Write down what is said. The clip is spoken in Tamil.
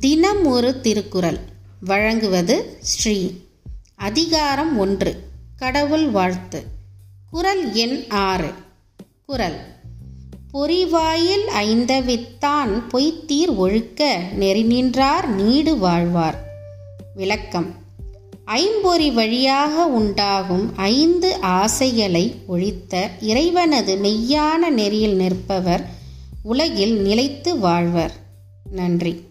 தினம் ஒரு திருக்குறள். வழங்குவது ஸ்ரீ. அதிகாரம் ஒன்று. கடவுள் வாழ்த்து. குறள் எண் ஆறு. குறள் பொறிவாயில் ஐந்தவித்தான் பொய்த்தீர் ஒழுக்க நெறிநின்றார் நீடு வாழ்வார். விளக்கம். ஐம்பொறி வழியாக உண்டாகும் ஐந்து ஆசைகளை ஒழித்த இறைவனது மெய்யான நெறியில் நிற்பவர் உலகில் நிலைத்து வாழ்வர். நன்றி.